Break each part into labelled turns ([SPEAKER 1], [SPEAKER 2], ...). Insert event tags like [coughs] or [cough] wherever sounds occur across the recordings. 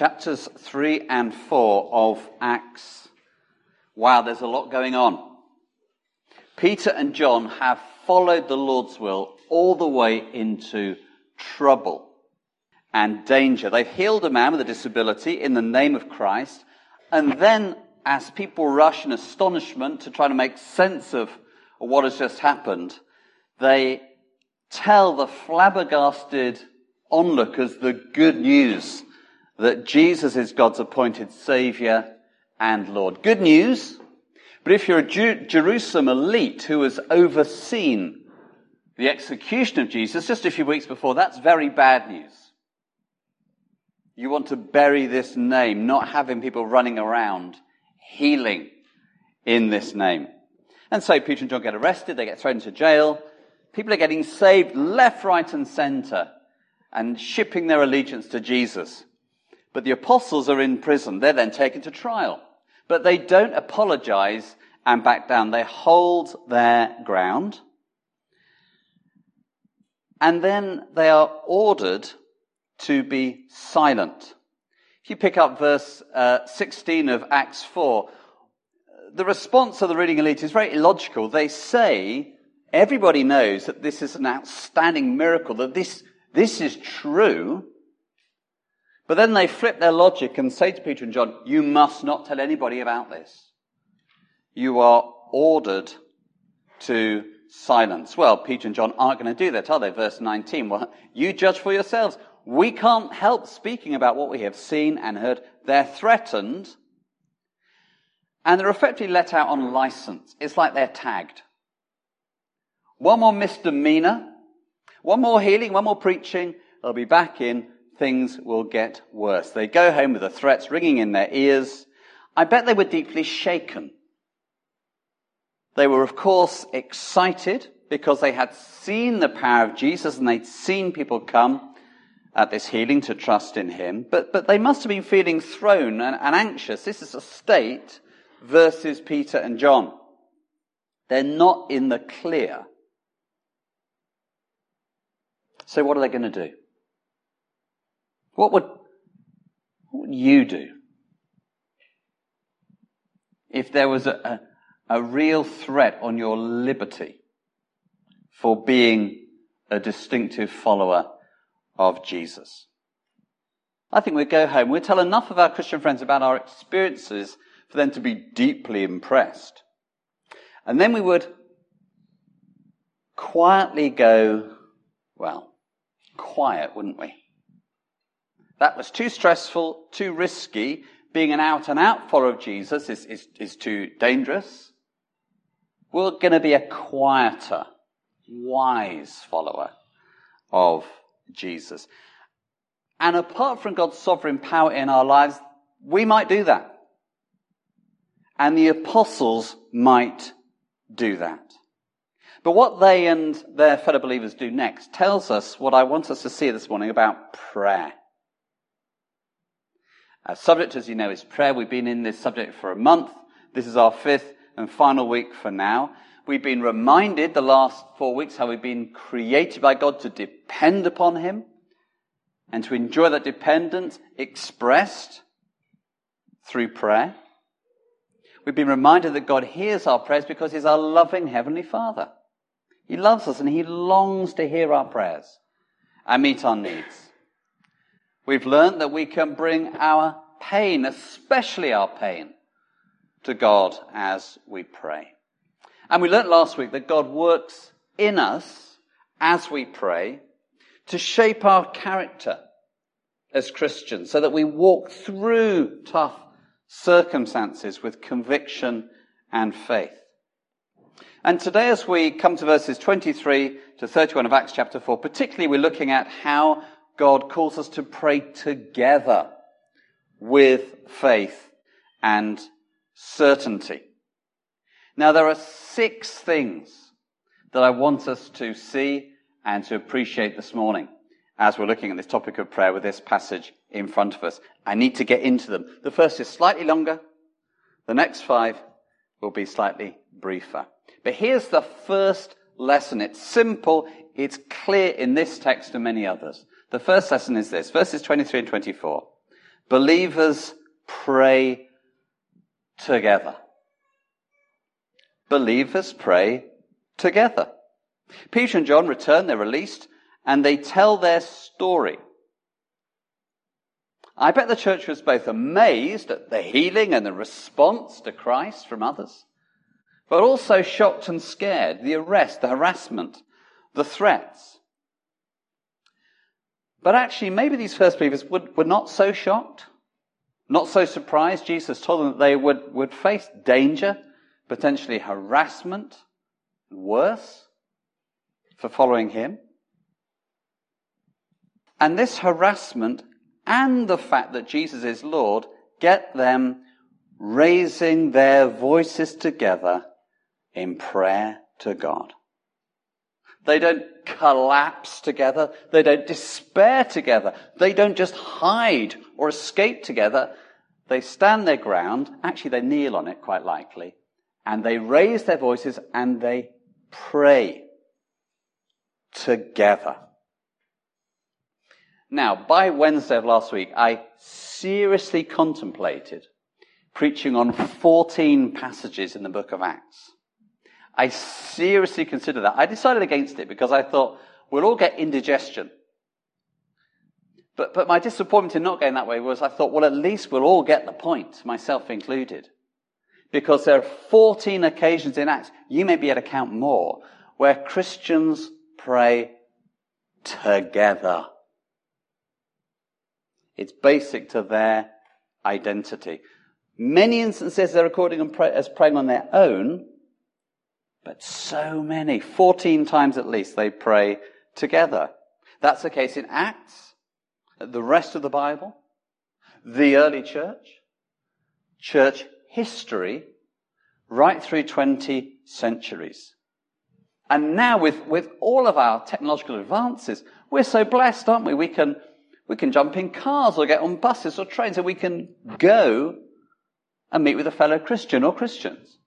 [SPEAKER 1] chapters 3 and 4 of Acts. Wow, there's a lot going on. Peter and John have followed the Lord's will all the way into trouble and danger. They've healed a man with a disability in the name of Christ. And then, as people rush in astonishment to try to make sense of what has just happened, they tell the flabbergasted onlookers the good news that Jesus is God's appointed Savior and Lord. Good news, but if you're a Jew- Jerusalem elite who has overseen the execution of Jesus just a few weeks before, that's very bad news. You want to bury this name, not having people running around healing in this name. And so Peter and John get arrested, they get thrown into jail. People are getting saved left, right, and center and shipping their allegiance to Jesus. But the apostles are in prison. They're then taken to trial. But they don't apologize and back down. They hold their ground. And then they are ordered to be silent. If you pick up verse uh, 16 of Acts 4, the response of the reading elite is very illogical. They say, everybody knows that this is an outstanding miracle, that this, this is true. But then they flip their logic and say to Peter and John, you must not tell anybody about this. You are ordered to silence. Well, Peter and John aren't going to do that, are they? Verse 19. Well, you judge for yourselves. We can't help speaking about what we have seen and heard. They're threatened and they're effectively let out on license. It's like they're tagged. One more misdemeanor, one more healing, one more preaching, they'll be back in, things will get worse. They go home with the threats ringing in their ears. I bet they were deeply shaken. They were, of course, excited because they had seen the power of Jesus and they'd seen people come at this healing to trust in him, but, but they must have been feeling thrown and, and anxious. This is a state versus Peter and John. They're not in the clear. So what are they going to do? What would, what would you do if there was a, a, a real threat on your liberty for being a distinctive follower of Jesus. I think we'd go home, we'd tell enough of our Christian friends about our experiences for them to be deeply impressed. And then we would quietly go, well, quiet, wouldn't we? That was too stressful, too risky. Being an out and out follower of Jesus is, is, is too dangerous. We're going to be a quieter, wise follower of Jesus. And apart from God's sovereign power in our lives, we might do that. And the apostles might do that. But what they and their fellow believers do next tells us what I want us to see this morning about prayer. Our subject, as you know, is prayer. We've been in this subject for a month. This is our fifth and final week for now. We've been reminded the last four weeks how we've been created by God to depend upon Him and to enjoy that dependence expressed through prayer. We've been reminded that God hears our prayers because He's our loving Heavenly Father. He loves us and He longs to hear our prayers and meet our needs. We've learned that we can bring our pain, especially our pain, to God as we pray. And we learnt last week that God works in us as we pray to shape our character as Christians so that we walk through tough circumstances with conviction and faith. And today as we come to verses 23 to 31 of Acts chapter 4, particularly we're looking at how God calls us to pray together with faith and certainty. Now, there are six things that I want us to see and to appreciate this morning as we're looking at this topic of prayer with this passage in front of us. I need to get into them. The first is slightly longer. The next five will be slightly briefer. But here's the first lesson. It's simple. It's clear in this text and many others. The first lesson is this, verses 23 and 24. Believers pray together. Believers pray together. Peter and John return, they're released, and they tell their story. I bet the church was both amazed at the healing and the response to Christ from others, but also shocked and scared, the arrest, the harassment, the threats. But actually, maybe these first believers would, were not so shocked, not so surprised. Jesus told them that they would, would face danger, potentially harassment, worse, for following him. And this harassment and the fact that Jesus is Lord get them raising their voices together in prayer to God. They don't collapse together. They don't despair together. They don't just hide or escape together. They stand their ground. Actually, they kneel on it, quite likely. And they raise their voices and they pray together. Now, by Wednesday of last week, I seriously contemplated preaching on 14 passages in the book of Acts. I seriously considered that. I decided against it because I thought we'll all get indigestion. But, but my disappointment in not going that way was I thought, well, at least we'll all get the point, myself included. Because there are 14 occasions in Acts, you may be able to count more, where Christians pray together. It's basic to their identity. Many instances they're recording as praying on their own, but so many, 14 times at least, they pray together. That's the case in Acts, the rest of the Bible, the early church, church history, right through 20 centuries. And now with, with all of our technological advances, we're so blessed, aren't we? We can, we can jump in cars or get on buses or trains and we can go and meet with a fellow Christian or Christians.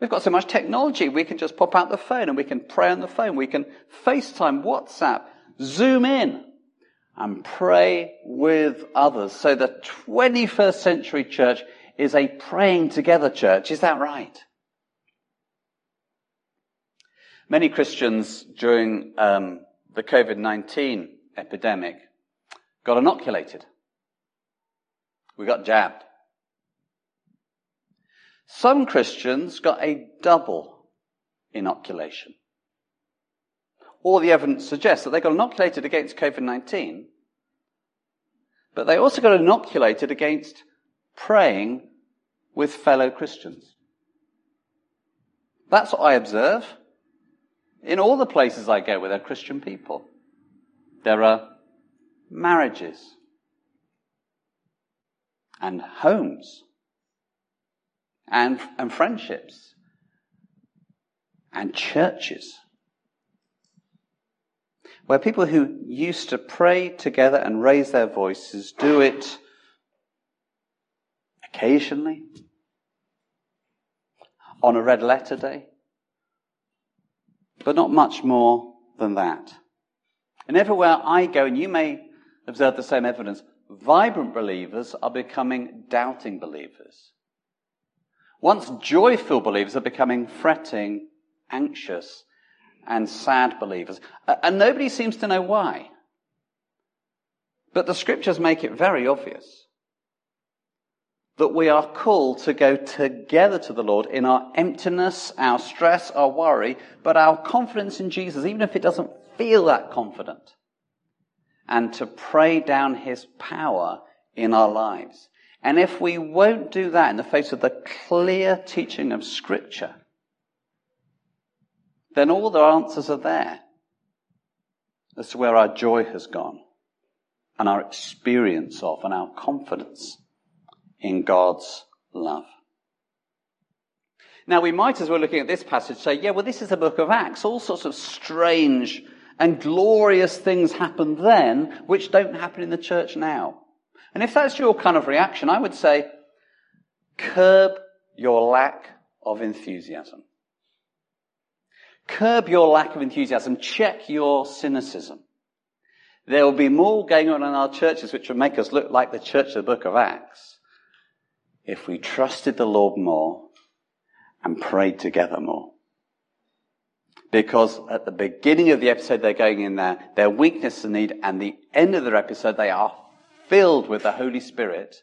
[SPEAKER 1] We've got so much technology. We can just pop out the phone and we can pray on the phone. We can FaceTime, WhatsApp, Zoom in and pray with others. So the 21st century church is a praying together church. Is that right? Many Christians during um, the COVID-19 epidemic got inoculated. We got jabbed. Some Christians got a double inoculation. All the evidence suggests that they got inoculated against COVID-19, but they also got inoculated against praying with fellow Christians. That's what I observe in all the places I go where there are Christian people. There are marriages and homes and, and friendships and churches where people who used to pray together and raise their voices do it occasionally on a red letter day, but not much more than that. And everywhere I go, and you may observe the same evidence, vibrant believers are becoming doubting believers. Once joyful believers are becoming fretting, anxious, and sad believers. And nobody seems to know why. But the scriptures make it very obvious that we are called to go together to the Lord in our emptiness, our stress, our worry, but our confidence in Jesus, even if it doesn't feel that confident, and to pray down His power in our lives. And if we won't do that in the face of the clear teaching of Scripture, then all the answers are there to where our joy has gone and our experience of and our confidence in God's love. Now we might, as we're looking at this passage, say, yeah, well, this is a book of Acts. All sorts of strange and glorious things happened then, which don't happen in the church now. And if that's your kind of reaction, I would say, curb your lack of enthusiasm. Curb your lack of enthusiasm. Check your cynicism. There will be more going on in our churches which will make us look like the church of the book of Acts if we trusted the Lord more and prayed together more. Because at the beginning of the episode, they're going in there, their weakness and need, and the end of their episode, they are filled with the Holy Spirit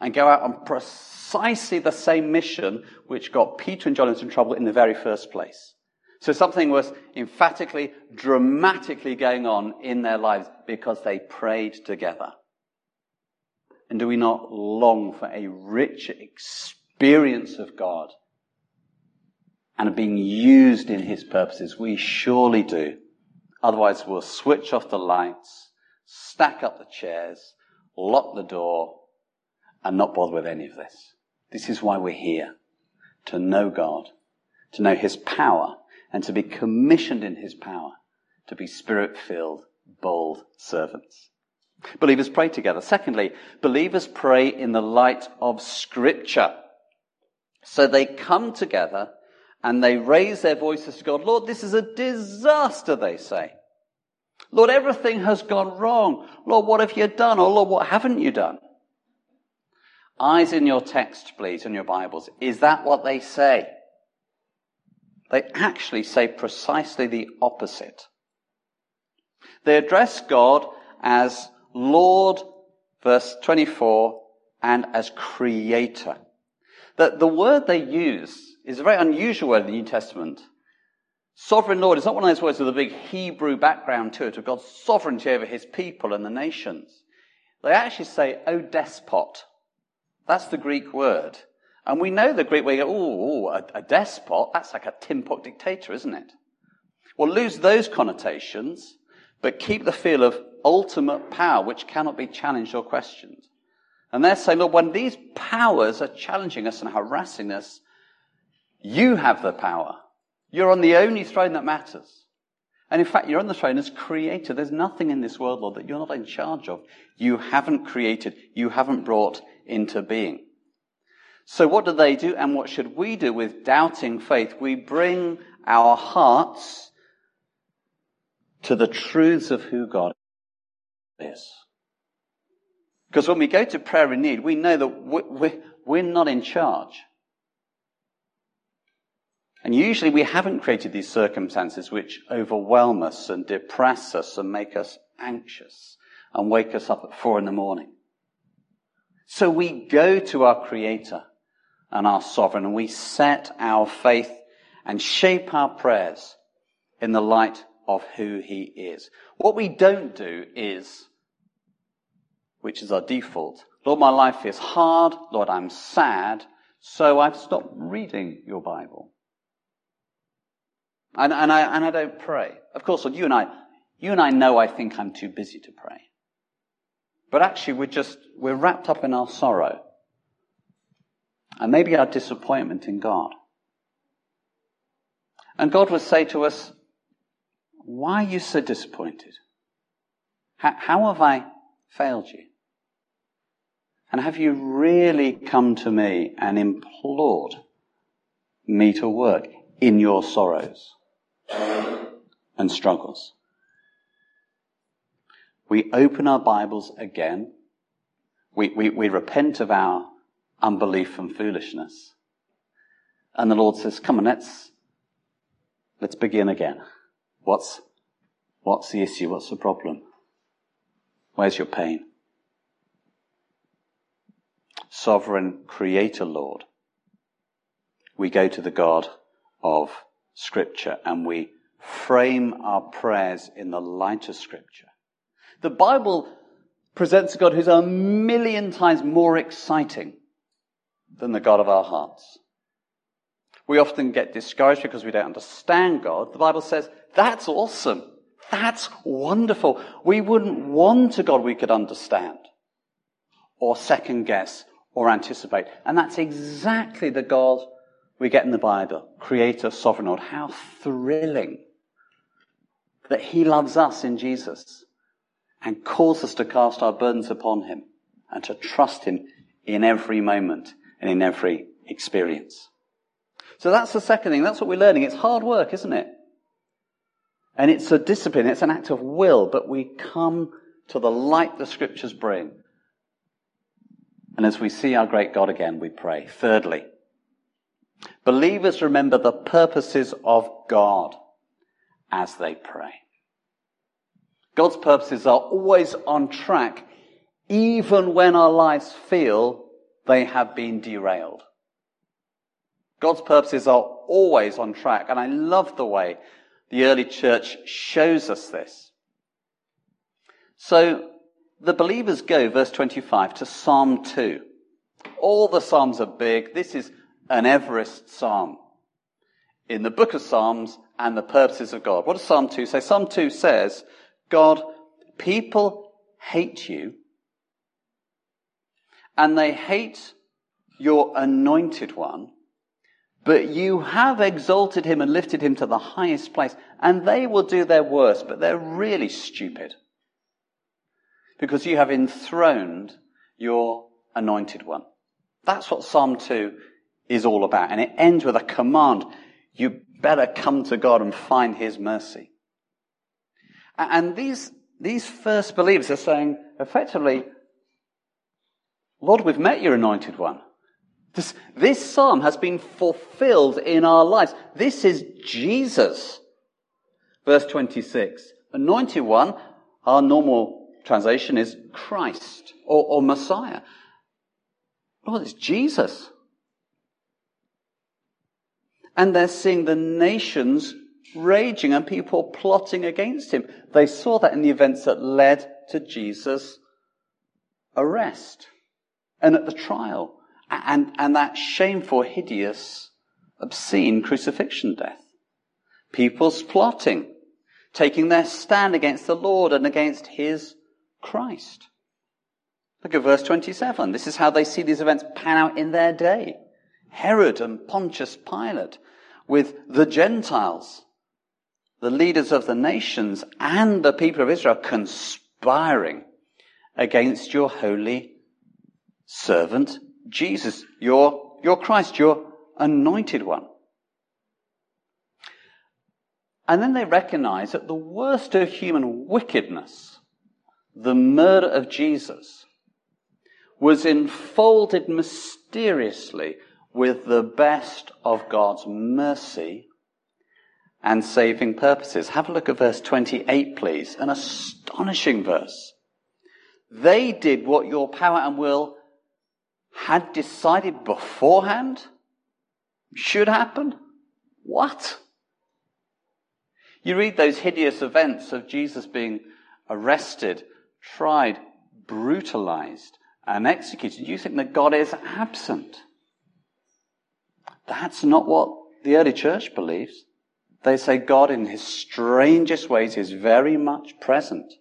[SPEAKER 1] and go out on precisely the same mission which got Peter and John into trouble in the very first place. So something was emphatically, dramatically going on in their lives because they prayed together. And do we not long for a rich experience of God and being used in His purposes? We surely do. Otherwise we'll switch off the lights, stack up the chairs, lock the door, and not bother with any of this. This is why we're here. To know God, to know His power, and to be commissioned in His power, to be spirit filled, bold servants. Believers pray together. Secondly, believers pray in the light of Scripture. So they come together and they raise their voices to God. Lord, this is a disaster, they say. Lord, everything has gone wrong. Lord, what have you done? Or Lord, what haven't you done? Eyes in your text, please, in your Bibles. Is that what they say? They actually say precisely the opposite. They address God as Lord, verse 24, and as Creator. That the word they use is a very unusual word in the New Testament. Sovereign Lord is not one of those words with a big Hebrew background to it, of God's sovereignty over his people and the nations. They actually say, O despot. That's the Greek word. And we know the Greek way, oh, a, a despot, that's like a tin pot dictator, isn't it? Well, lose those connotations, but keep the feel of ultimate power, which cannot be challenged or questioned. And they're saying, Lord, when these powers are challenging us and harassing us, you have the power. You're on the only throne that matters. And in fact, you're on the throne as creator. There's nothing in this world, Lord, that you're not in charge of. You haven't created. You haven't brought into being. So what do they do and what should we do with doubting faith? We bring our hearts to the truths of who God is. Because when we go to prayer in need, we know that we're not in charge. And usually we haven't created these circumstances which overwhelm us and depress us and make us anxious and wake us up at four in the morning. So we go to our Creator and our Sovereign and we set our faith and shape our prayers in the light of who He is. What we don't do is, which is our default, Lord, my life is hard, Lord, I'm sad, so I've stopped reading your Bible. And, and, I, and I don't pray. Of course, you and I, you and I know I think I'm too busy to pray. But actually, we're just, we're wrapped up in our sorrow. And maybe our disappointment in God. And God would say to us, why are you so disappointed? How, how have I failed you? And have you really come to me and implored me to work in your sorrows? And struggles. We open our Bibles again. We, we, we repent of our unbelief and foolishness. And the Lord says, come on, let's, let's begin again. What's, what's the issue? What's the problem? Where's your pain? Sovereign Creator Lord. We go to the God of Scripture and we frame our prayers in the light of Scripture. The Bible presents a God who's a million times more exciting than the God of our hearts. We often get discouraged because we don't understand God. The Bible says, that's awesome. That's wonderful. We wouldn't want a God we could understand or second guess or anticipate. And that's exactly the God we get in the Bible, creator, sovereign Lord. How thrilling that he loves us in Jesus and calls us to cast our burdens upon him and to trust him in every moment and in every experience. So that's the second thing. That's what we're learning. It's hard work, isn't it? And it's a discipline, it's an act of will, but we come to the light the scriptures bring. And as we see our great God again, we pray. Thirdly, believers remember the purposes of God as they pray. God's purposes are always on track, even when our lives feel they have been derailed. God's purposes are always on track, and I love the way the early church shows us this. So the believers go, verse 25, to Psalm 2. All the Psalms are big. This is an Everest Psalm in the book of Psalms and the purposes of God. What does Psalm 2 say? Psalm 2 says, God, people hate you and they hate your anointed one but you have exalted him and lifted him to the highest place. And they will do their worst, but they're really stupid. Because you have enthroned your anointed one. That's what Psalm 2 is all about. And it ends with a command. You better come to God and find his mercy. And these, these first believers are saying, effectively, Lord, we've met your anointed one. This, this psalm has been fulfilled in our lives. This is Jesus. Verse 26. Anointed one, our normal translation is Christ or, or Messiah. Lord, it's Jesus. And they're seeing the nations raging and people plotting against him. They saw that in the events that led to Jesus' arrest and at the trial and, and that shameful, hideous, obscene crucifixion death. People's plotting, taking their stand against the Lord and against his Christ. Look at verse 27. This is how they see these events pan out in their day. Herod and Pontius Pilate with the Gentiles, the leaders of the nations and the people of Israel conspiring against your holy servant Jesus, your, your Christ, your anointed one. And then they recognize that the worst of human wickedness, the murder of Jesus, was enfolded mysteriously with the best of God's mercy and saving purposes. Have a look at verse 28, please. An astonishing verse. They did what your power and will had decided beforehand should happen? What? You read those hideous events of Jesus being arrested, tried, brutalized, and executed. You think that God is absent. That's not what the early church believes. They say God in his strangest ways is very much present.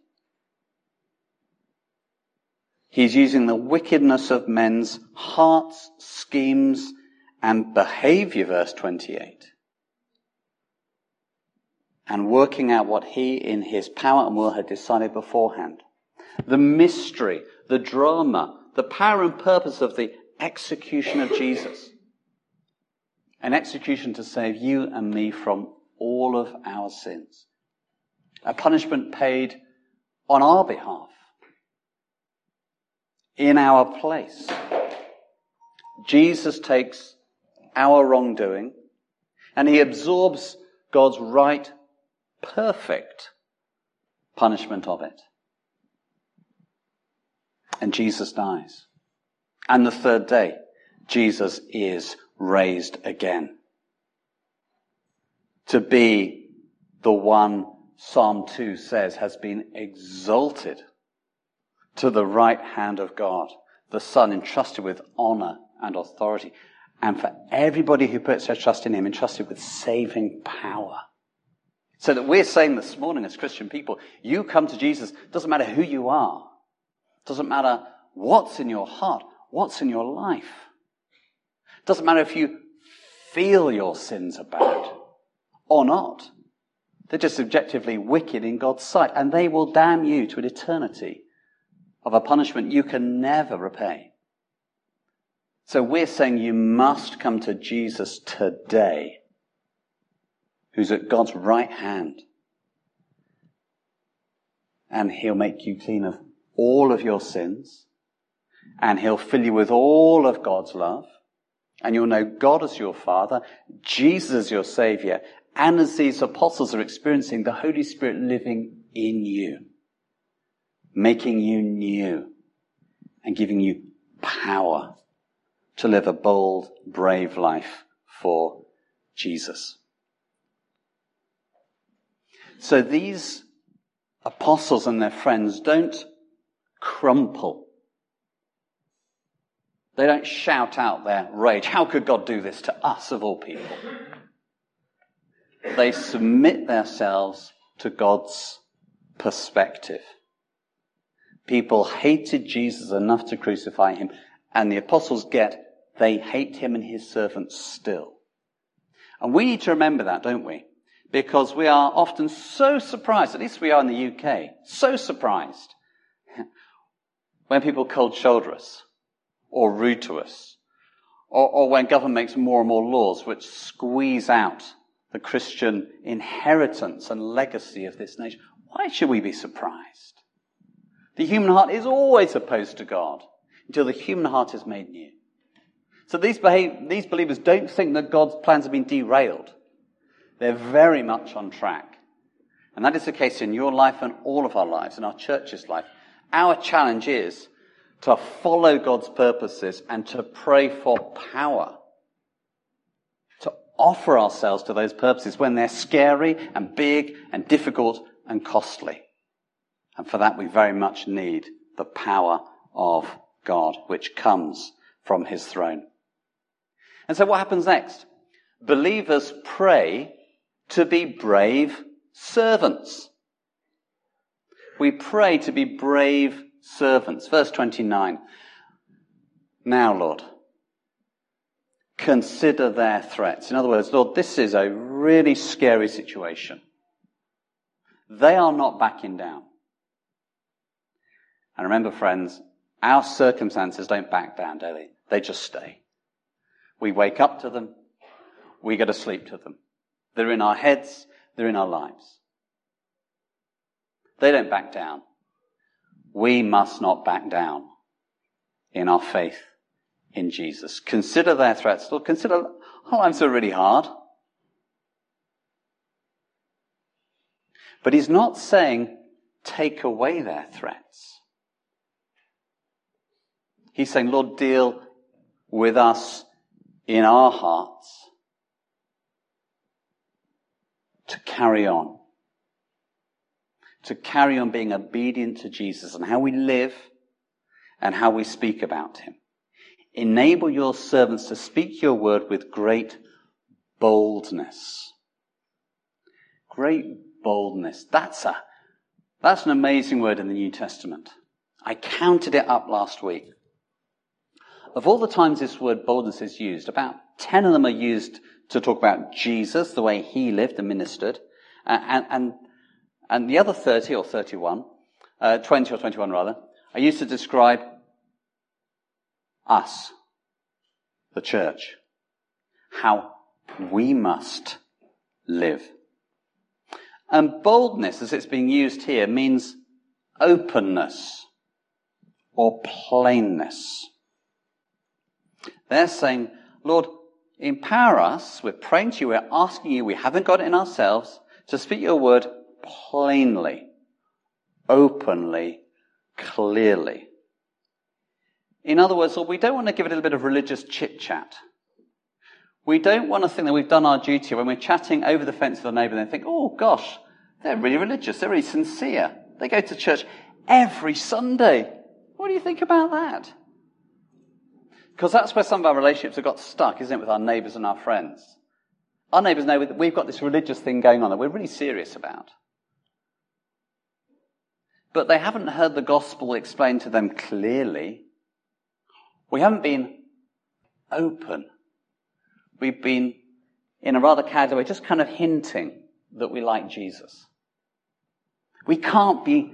[SPEAKER 1] He's using the wickedness of men's hearts, schemes, and behavior, verse 28. And working out what he, in his power and will, had decided beforehand. The mystery, the drama, the power and purpose of the execution of Jesus. An execution to save you and me from all of our sins. A punishment paid on our behalf in our place. Jesus takes our wrongdoing and he absorbs God's right, perfect punishment of it. And Jesus dies. And the third day, Jesus is raised again. To be the one Psalm 2 says has been exalted to the right hand of God, the Son entrusted with honor and authority, and for everybody who puts their trust in Him, entrusted with saving power. So that we're saying this morning as Christian people, you come to Jesus, doesn't matter who you are, doesn't matter what's in your heart, what's in your life. Doesn't matter if you feel your sins are bad or not. They're just objectively wicked in God's sight, and they will damn you to an eternity of a punishment you can never repay. So we're saying you must come to Jesus today, who's at God's right hand, and he'll make you clean of all of your sins and he'll fill you with all of God's love and you'll know God as your Father, Jesus as your Savior, and as these apostles are experiencing the Holy Spirit living in you, making you new and giving you power to live a bold, brave life for Jesus. So these apostles and their friends don't crumple. They don't shout out their rage. How could God do this to us of all people? They submit themselves to God's perspective. People hated Jesus enough to crucify him, and the apostles get they hate him and his servants still. And we need to remember that, don't we? Because we are often so surprised, at least we are in the UK, so surprised [laughs] when people cold shoulder us or rude to us or, or when government makes more and more laws which squeeze out the Christian inheritance and legacy of this nation. Why should we be surprised? The human heart is always opposed to God until the human heart is made new. So these, behave, these believers don't think that God's plans have been derailed. They're very much on track. And that is the case in your life and all of our lives, in our church's life. Our challenge is to follow God's purposes and to pray for power. To offer ourselves to those purposes when they're scary and big and difficult and costly. And for that we very much need the power of God, which comes from his throne. And so what happens next? Believers pray to be brave servants. We pray to be brave servants. Verse 29. Now, Lord, consider their threats. In other words, Lord, this is a really scary situation. They are not backing down. And remember, friends, our circumstances don't back down, do they? They just stay. We wake up to them. We go to sleep to them. They're in our heads. They're in our lives. They don't back down. We must not back down in our faith in Jesus. Consider their threats. Lord, consider our lives are really hard. But he's not saying take away their threats. He's saying, Lord, deal with us in our hearts to carry on. To carry on being obedient to Jesus and how we live and how we speak about him. Enable your servants to speak your word with great boldness. Great boldness. That's a, that's an amazing word in the New Testament. I counted it up last week. Of all the times this word boldness is used, about 10 of them are used to talk about Jesus, the way he lived and ministered, uh, and, and, and the other 30 or 31, uh, 20 or 21 rather, are used to describe us, the church, how we must live. And boldness, as it's being used here, means openness or plainness. They're saying, Lord, empower us. We're praying to you. We're asking you. We haven't got it in ourselves to speak your word plainly, openly, clearly. In other words, we don't want to give it a little bit of religious chit chat. We don't want to think that we've done our duty when we're chatting over the fence with our neighbour and think, oh gosh, they're really religious. They're really sincere. They go to church every Sunday. What do you think about that? Because that's where some of our relationships have got stuck, isn't it, with our neighbours and our friends. Our neighbours know that we've got this religious thing going on that we're really serious about. But they haven't heard the gospel explained to them clearly. We haven't been open. We've been, in a rather casual way, just kind of hinting that we like Jesus. We can't be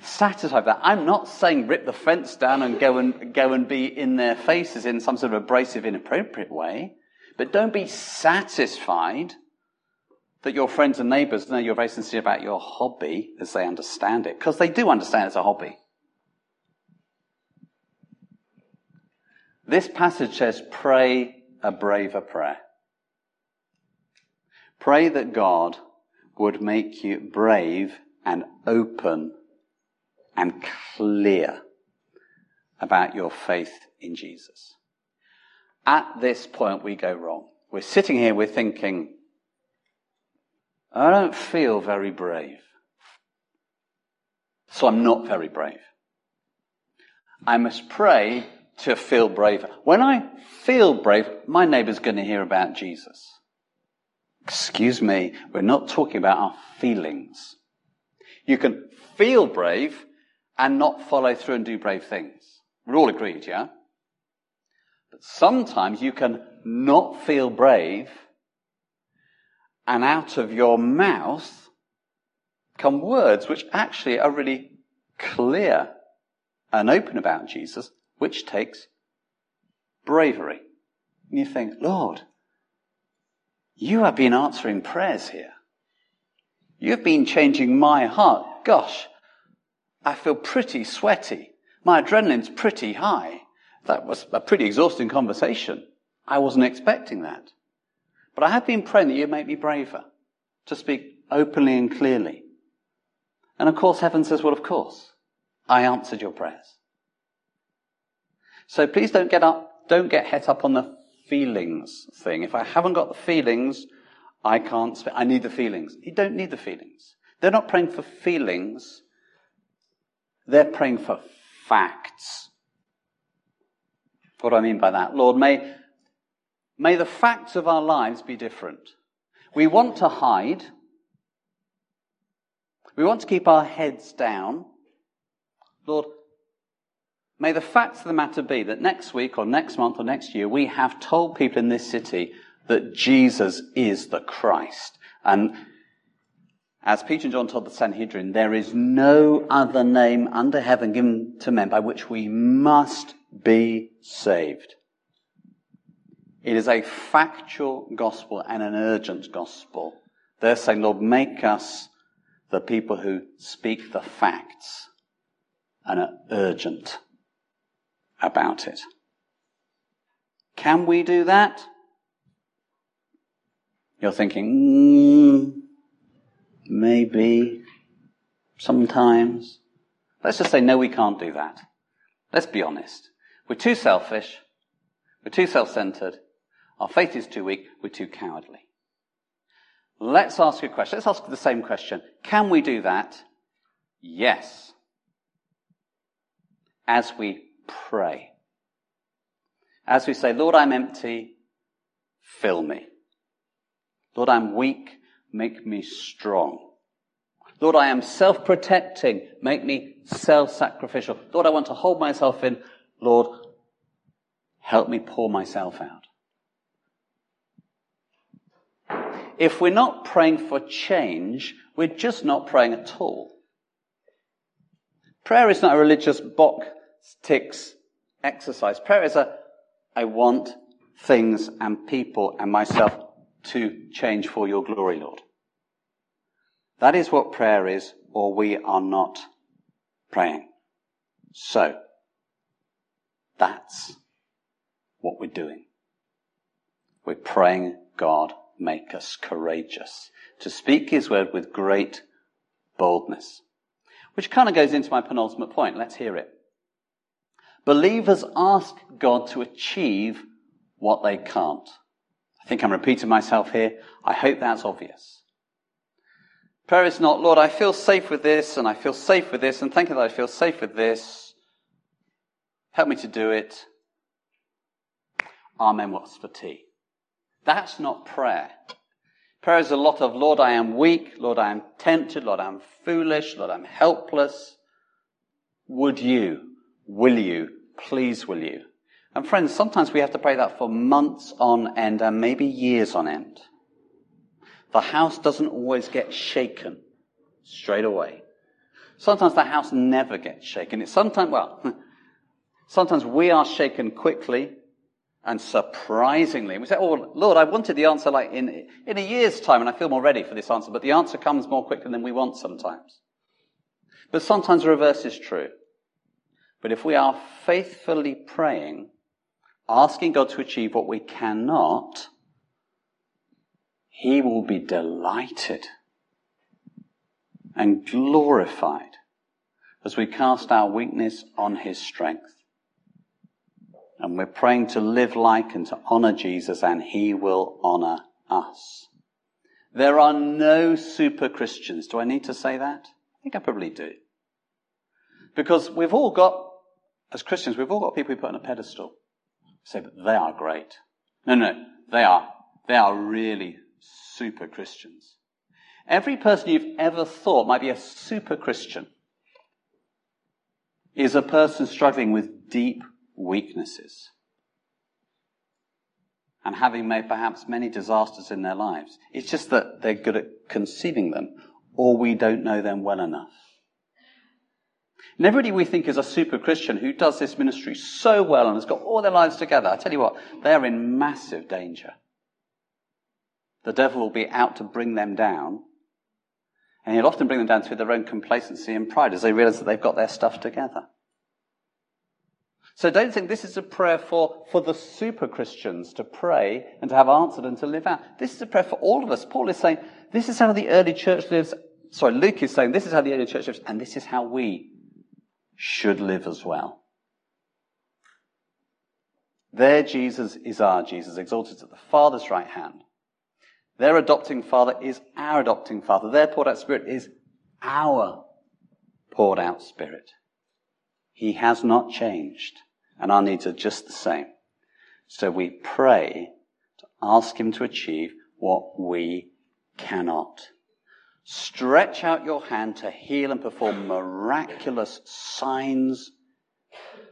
[SPEAKER 1] satisfied with that. I'm not saying rip the fence down and go and go and be in their faces in some sort of abrasive, inappropriate way, but don't be satisfied that your friends and neighbors know you're very sincere about your hobby as they understand it, because they do understand it's a hobby. This passage says, pray a braver prayer. Pray that God would make you brave and open and clear about your faith in Jesus. At this point, we go wrong. We're sitting here, we're thinking, I don't feel very brave. So I'm not very brave. I must pray to feel braver. When I feel brave, my neighbor's going to hear about Jesus. Excuse me, we're not talking about our feelings. You can feel brave and not follow through and do brave things. We're all agreed, yeah? But sometimes you can not feel brave and out of your mouth come words which actually are really clear and open about Jesus, which takes bravery. And you think, Lord, you have been answering prayers here. You've been changing my heart. Gosh, I feel pretty sweaty. My adrenaline's pretty high. That was a pretty exhausting conversation. I wasn't expecting that. But I have been praying that you make me braver to speak openly and clearly. And of course, heaven says, well, of course, I answered your prayers. So please don't get up, don't get het up on the feelings thing. If I haven't got the feelings, I can't speak. I need the feelings. You don't need the feelings. They're not praying for feelings. They're praying for facts. What do I mean by that? Lord, may, may the facts of our lives be different. We want to hide. We want to keep our heads down. Lord, may the facts of the matter be that next week or next month or next year we have told people in this city that Jesus is the Christ. And as Peter and John told the Sanhedrin, there is no other name under heaven given to men by which we must be saved. It is a factual gospel and an urgent gospel. They're saying, Lord, make us the people who speak the facts and are urgent about it. Can we do that? You're thinking, mm, maybe, sometimes. Let's just say, no, we can't do that. Let's be honest. We're too selfish. We're too self-centered. Our faith is too weak. We're too cowardly. Let's ask a question. Let's ask the same question. Can we do that? Yes. As we pray. As we say, Lord, I'm empty. Fill me. Lord, I'm weak. Make me strong. Lord, I am self-protecting. Make me self-sacrificial. Lord, I want to hold myself in. Lord, help me pour myself out. If we're not praying for change, we're just not praying at all. Prayer is not a religious box ticks exercise. Prayer is a, I want things and people and myself to change for your glory, Lord. That is what prayer is, or we are not praying. So, that's what we're doing. We're praying, God, make us courageous to speak His word with great boldness. Which kind of goes into my penultimate point. Let's hear it. Believers ask God to achieve what they can't. I think I'm repeating myself here. I hope that's obvious. Prayer is not, Lord, I feel safe with this, and I feel safe with this, and thank you that I feel safe with this. Help me to do it. Amen. What's for tea? That's not prayer. Prayer is a lot of, Lord, I am weak. Lord, I am tempted. Lord, I am foolish. Lord, I'm helpless. Would you, will you, please will you? And friends, sometimes we have to pray that for months on end and maybe years on end. The house doesn't always get shaken straight away. Sometimes the house never gets shaken. It's sometimes, well, [laughs] sometimes we are shaken quickly And surprisingly, we say, oh, Lord, I wanted the answer like in, in a year's time and I feel more ready for this answer, but the answer comes more quickly than we want sometimes. But sometimes the reverse is true. But if we are faithfully praying, asking God to achieve what we cannot, He will be delighted and glorified as we cast our weakness on His strength. And we're praying to live like and to honor Jesus and He will honor us. There are no super Christians. Do I need to say that? I think I probably do. Because we've all got, as Christians, we've all got people we put on a pedestal. Say, but they are great. No, no, they are, they are really super Christians. Every person you've ever thought might be a super Christian is a person struggling with deep weaknesses and having made perhaps many disasters in their lives. It's just that they're good at conceiving them or we don't know them well enough. And everybody we think is a super Christian who does this ministry so well and has got all their lives together, I tell you what, they're in massive danger. The devil will be out to bring them down, and he'll often bring them down through their own complacency and pride as they realize that they've got their stuff together. So don't think this is a prayer for, for the super Christians to pray and to have answered and to live out. This is a prayer for all of us. Paul is saying, this is how the early church lives. Sorry, Luke is saying, this is how the early church lives, and this is how we should live as well. Their Jesus is our Jesus, exalted at the Father's right hand. Their adopting Father is our adopting Father. Their poured out Spirit is our poured out Spirit. He has not changed, and our needs are just the same. So we pray to ask Him to achieve what we cannot. Stretch out your hand to heal and perform miraculous signs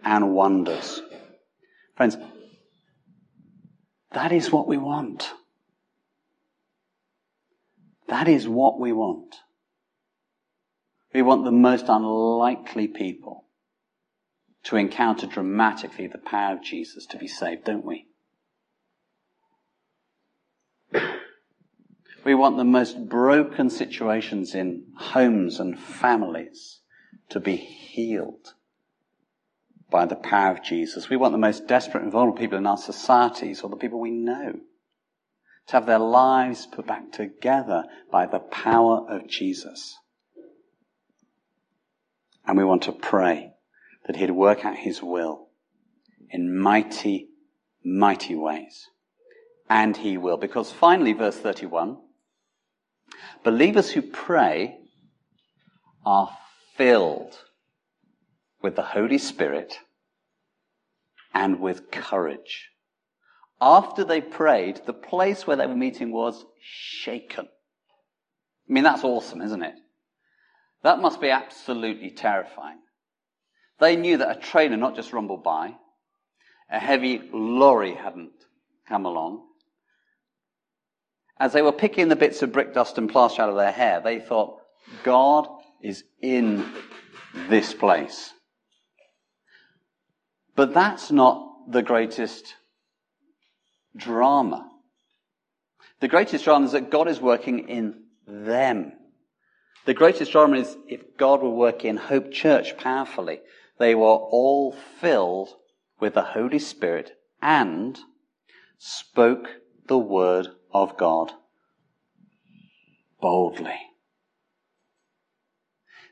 [SPEAKER 1] and wonders. Friends, that is what we want. That is what we want. We want the most unlikely people to encounter dramatically the power of Jesus to be saved, don't we? [coughs] We want the most broken situations in homes and families to be healed by the power of Jesus. We want the most desperate and vulnerable people in our societies or the people we know to have their lives put back together by the power of Jesus. And we want to pray that he'd work out his will in mighty, mighty ways. And he will. Because finally, verse 31, Believers who pray are filled with the Holy Spirit and with courage. After they prayed, the place where they were meeting was shaken. I mean, that's awesome, isn't it? That must be absolutely terrifying. They knew that a train had not just rumbled by, a heavy lorry hadn't come along, as they were picking the bits of brick dust and plaster out of their hair, they thought, God is in this place. But that's not the greatest drama. The greatest drama is that God is working in them. The greatest drama is if God were working in Hope Church powerfully. They were all filled with the Holy Spirit and spoke the word of God boldly.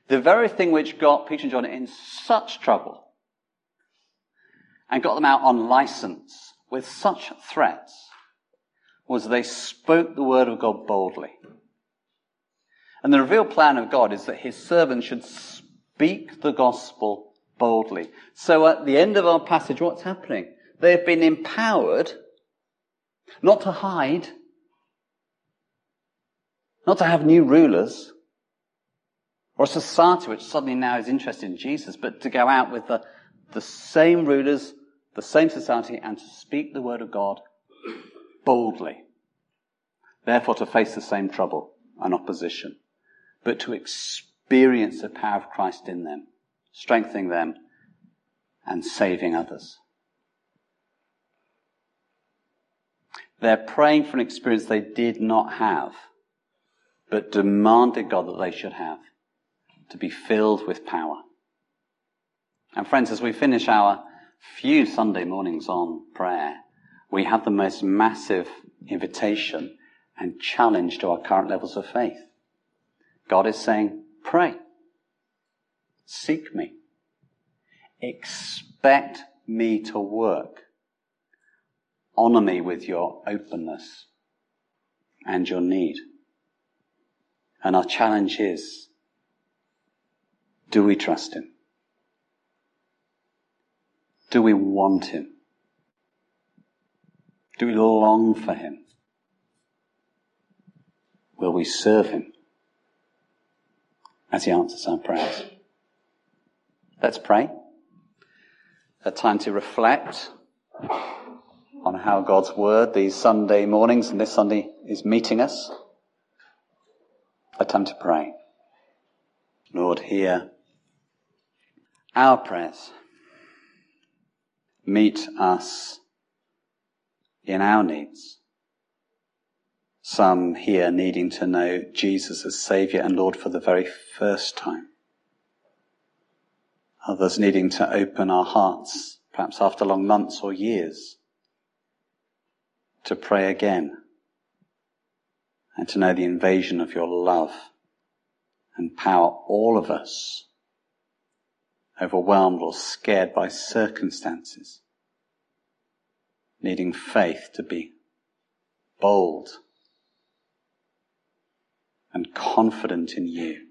[SPEAKER 1] The very thing which got Peter and John in such trouble and got them out on license with such threats was they spoke the word of God boldly. And the revealed plan of God is that his servants should speak the gospel boldly. So at the end of our passage, what's happening? They have been empowered not to hide, not to have new rulers, or a society which suddenly now is interested in Jesus, but to go out with the, the same rulers, the same society, and to speak the word of God boldly. Therefore, to face the same trouble and opposition, but to experience the power of Christ in them, strengthening them, and saving others. They're praying for an experience they did not have, but demanded God that they should have to be filled with power. And friends, as we finish our few Sunday mornings on prayer, we have the most massive invitation and challenge to our current levels of faith. God is saying, pray. Seek me. Expect me to work. Honor me with your openness and your need. And our challenge is, do we trust him? Do we want him? Do we long for him? Will we serve him as he answers our prayers? Let's pray. A time to reflect on how God's word these Sunday mornings and this Sunday is meeting us. A time to pray. Lord, hear our prayers. Meet us in our needs. Some here needing to know Jesus as Saviour and Lord for the very first time. Others needing to open our hearts, perhaps after long months or years, to pray again and to know the invasion of your love and power. All of us overwhelmed or scared by circumstances, needing faith to be bold and confident in you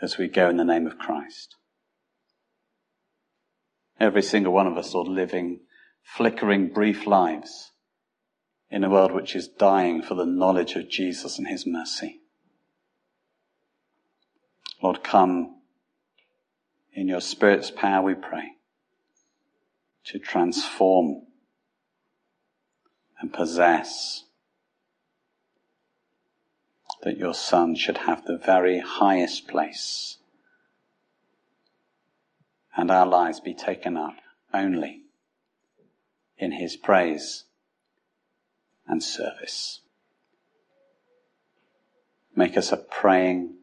[SPEAKER 1] as we go in the name of Christ. Every single one of us are living flickering brief lives in a world which is dying for the knowledge of Jesus and his mercy. Lord, come in your Spirit's power, we pray, to transform and possess, that your Son should have the very highest place, and our lives be taken up only in His praise and service. Make us a praying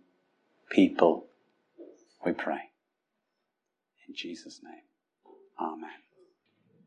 [SPEAKER 1] people, we pray. In Jesus' name, Amen.